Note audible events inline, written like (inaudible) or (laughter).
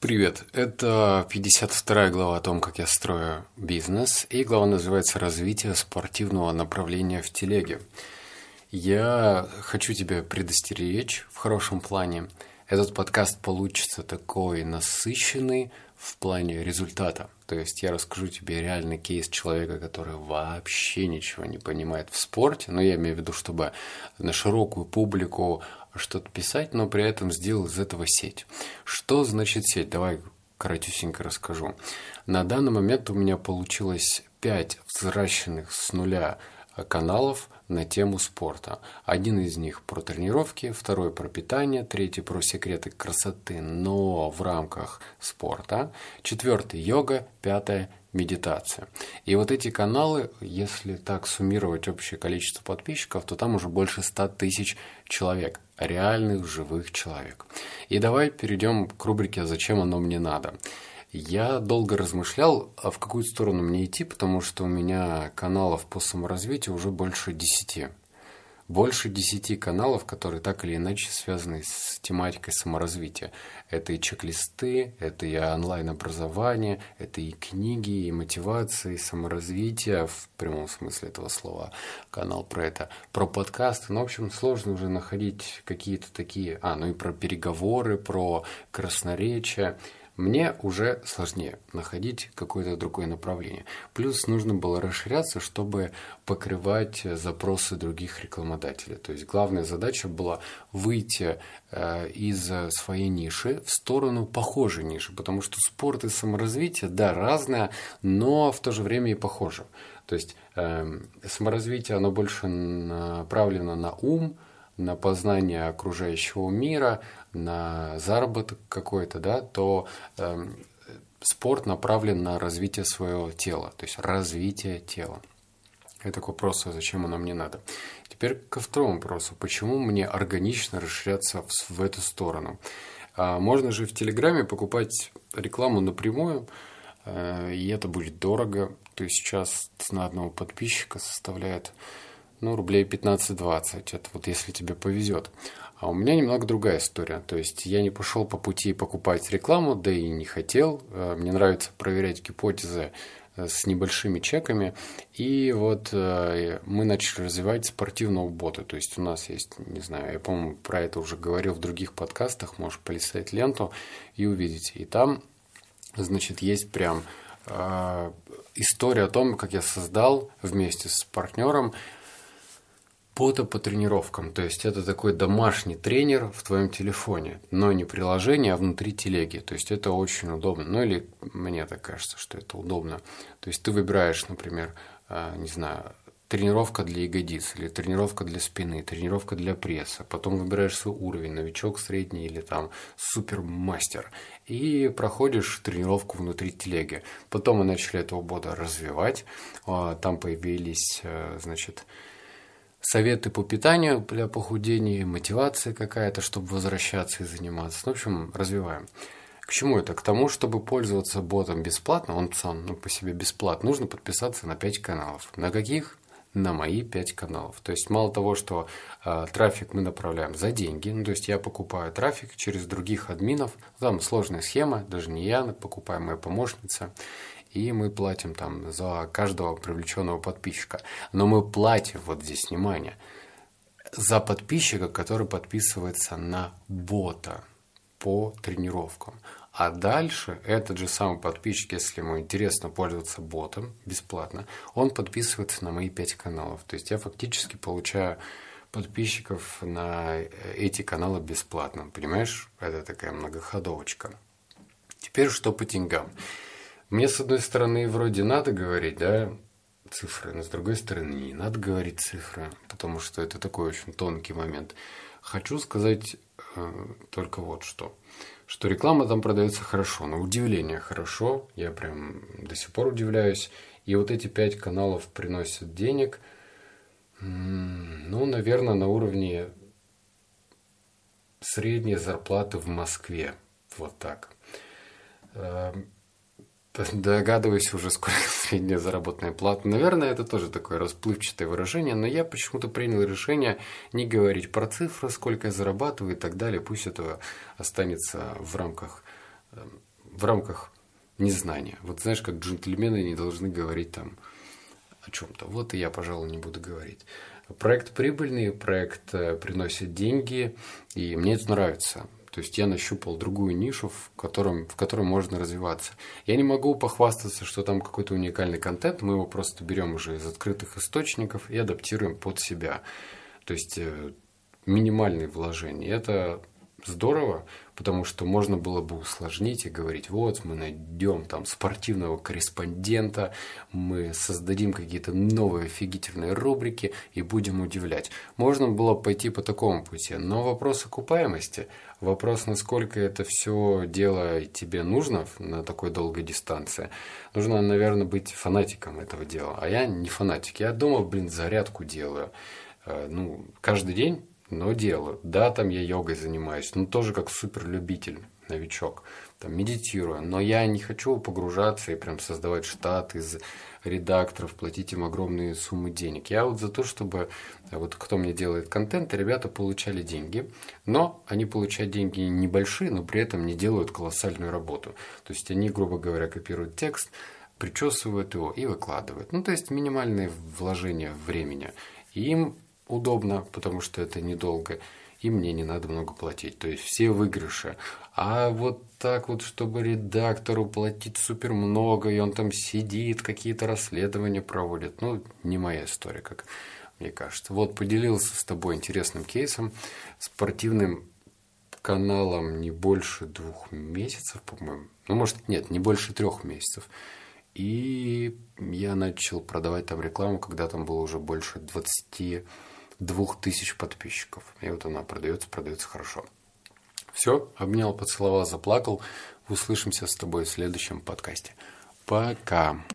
Привет, это 52 глава о том, как я строю бизнес, и глава называется «Развитие спортивного направления в телеге». Я хочу тебя предостеречь в хорошем плане. Этот подкаст получится такой насыщенный в плане результата. То есть я расскажу тебе реальный кейс человека, который вообще ничего не понимает в спорте, но я имею в виду, чтобы на широкую публику что-то писать, но при этом сделал из этого сеть. Что значит сеть? Давай коротюсенько расскажу. На данный момент у меня получилось 5 взращенных с нуля каналов на тему спорта. Один из них про тренировки, второй про питание, третий про секреты красоты, но в рамках спорта, четвертый йога, пятое медитация. И вот эти каналы, если так суммировать общее количество подписчиков, то там уже больше 100 тысяч человек, реальных живых человек. И давай перейдем к рубрике «Зачем оно мне надо?». Я долго размышлял, а в какую сторону мне идти, потому что у меня каналов по саморазвитию уже больше десяти больше десяти каналов, которые так или иначе связаны с тематикой саморазвития. Это и чек-листы, это и онлайн-образование, это и книги, и мотивации, и саморазвитие в прямом смысле этого слова. Канал про это, про подкасты. Ну, в общем, сложно уже находить какие-то такие... А, ну и про переговоры, про красноречие. Мне уже сложнее находить какое-то другое направление. Плюс нужно было расширяться, чтобы покрывать запросы других рекламодателей. То есть главная задача была выйти э, из своей ниши в сторону похожей ниши, потому что спорт и саморазвитие, да, разное, но в то же время и похоже. То есть э, саморазвитие, оно больше направлено на ум, на познание окружающего мира, на заработок какой-то, да, то э, спорт направлен на развитие своего тела, то есть развитие тела. Это к вопросу, зачем оно мне надо. Теперь ко второму вопросу. Почему мне органично расширяться в, в эту сторону? А, можно же в Телеграме покупать рекламу напрямую, э, и это будет дорого. То есть сейчас цена одного подписчика составляет ну, рублей 15-20. Это вот если тебе повезет. А у меня немного другая история. То есть я не пошел по пути покупать рекламу, да и не хотел. Э, мне нравится проверять гипотезы э, с небольшими чеками. И вот э, мы начали развивать спортивного бота. То есть у нас есть, не знаю, я, по-моему, про это уже говорил в других подкастах. Можешь полистать ленту и увидеть. И там, значит, есть прям история о том, как я создал вместе с партнером бота по тренировкам. То есть это такой домашний тренер в твоем телефоне, но не приложение, а внутри телеги. То есть это очень удобно. Ну или мне так кажется, что это удобно. То есть ты выбираешь, например, а, не знаю, тренировка для ягодиц или тренировка для спины, тренировка для пресса. Потом выбираешь свой уровень, новичок, средний или там супермастер. И проходишь тренировку внутри телеги. Потом мы начали этого бота развивать. А, там появились, э, значит, советы по питанию для похудения, мотивация какая-то, чтобы возвращаться и заниматься. Ну, в общем, развиваем. К чему это? К тому, чтобы пользоваться ботом бесплатно, он сам ну, по себе бесплатно, нужно подписаться на 5 каналов. На каких? На мои 5 каналов. То есть мало того, что э, трафик мы направляем за деньги, ну, то есть я покупаю трафик через других админов, там сложная схема, даже не я, покупаю моя помощница, и мы платим там за каждого привлеченного подписчика. Но мы платим, вот здесь внимание, за подписчика, который подписывается на бота по тренировкам. А дальше этот же самый подписчик, если ему интересно пользоваться ботом бесплатно, он подписывается на мои пять каналов. То есть я фактически получаю подписчиков на эти каналы бесплатно. Понимаешь, это такая многоходовочка. Теперь что по деньгам. Мне, с одной стороны, вроде надо говорить, да, цифры, но с другой стороны, не надо говорить цифры, потому что это такой очень тонкий момент. Хочу сказать э, только вот что. Что реклама там продается хорошо, на удивление хорошо. Я прям до сих пор удивляюсь. И вот эти пять каналов приносят денег, ну, наверное, на уровне средней зарплаты в Москве. Вот так. (laughs) Догадываюсь уже, сколько (laughs) средняя заработная плата. Наверное, это тоже такое расплывчатое выражение, но я почему-то принял решение не говорить про цифры, сколько я зарабатываю и так далее. Пусть это останется в рамках эм, в рамках незнания. Вот знаешь, как джентльмены не должны говорить там о чем-то. Вот и я, пожалуй, не буду говорить. Проект прибыльный, проект э, приносит деньги, и мне это нравится. То есть я нащупал другую нишу, в котором, в которой можно развиваться. Я не могу похвастаться, что там какой-то уникальный контент, мы его просто берем уже из открытых источников и адаптируем под себя. То есть э, минимальные вложения. Это здорово, потому что можно было бы усложнить и говорить, вот мы найдем там спортивного корреспондента, мы создадим какие-то новые офигительные рубрики и будем удивлять. Можно было пойти по такому пути, но вопрос окупаемости, вопрос, насколько это все дело тебе нужно на такой долгой дистанции, нужно, наверное, быть фанатиком этого дела. А я не фанатик, я дома, блин, зарядку делаю. Э, ну, каждый день но делаю. Да, там я йогой занимаюсь, но тоже как суперлюбитель, новичок. Там медитирую, но я не хочу погружаться и прям создавать штат из редакторов, платить им огромные суммы денег. Я вот за то, чтобы вот кто мне делает контент, ребята получали деньги, но они получают деньги небольшие, но при этом не делают колоссальную работу. То есть они, грубо говоря, копируют текст, причесывают его и выкладывают. Ну, то есть минимальные вложения времени. И им удобно, потому что это недолго, и мне не надо много платить. То есть все выигрыши. А вот так вот, чтобы редактору платить супер много, и он там сидит, какие-то расследования проводит, ну, не моя история, как мне кажется. Вот поделился с тобой интересным кейсом, спортивным каналом не больше двух месяцев, по-моему. Ну, может, нет, не больше трех месяцев. И я начал продавать там рекламу, когда там было уже больше 20 двух тысяч подписчиков. И вот она продается, продается хорошо. Все, обнял, поцеловал, заплакал. Услышимся с тобой в следующем подкасте. Пока.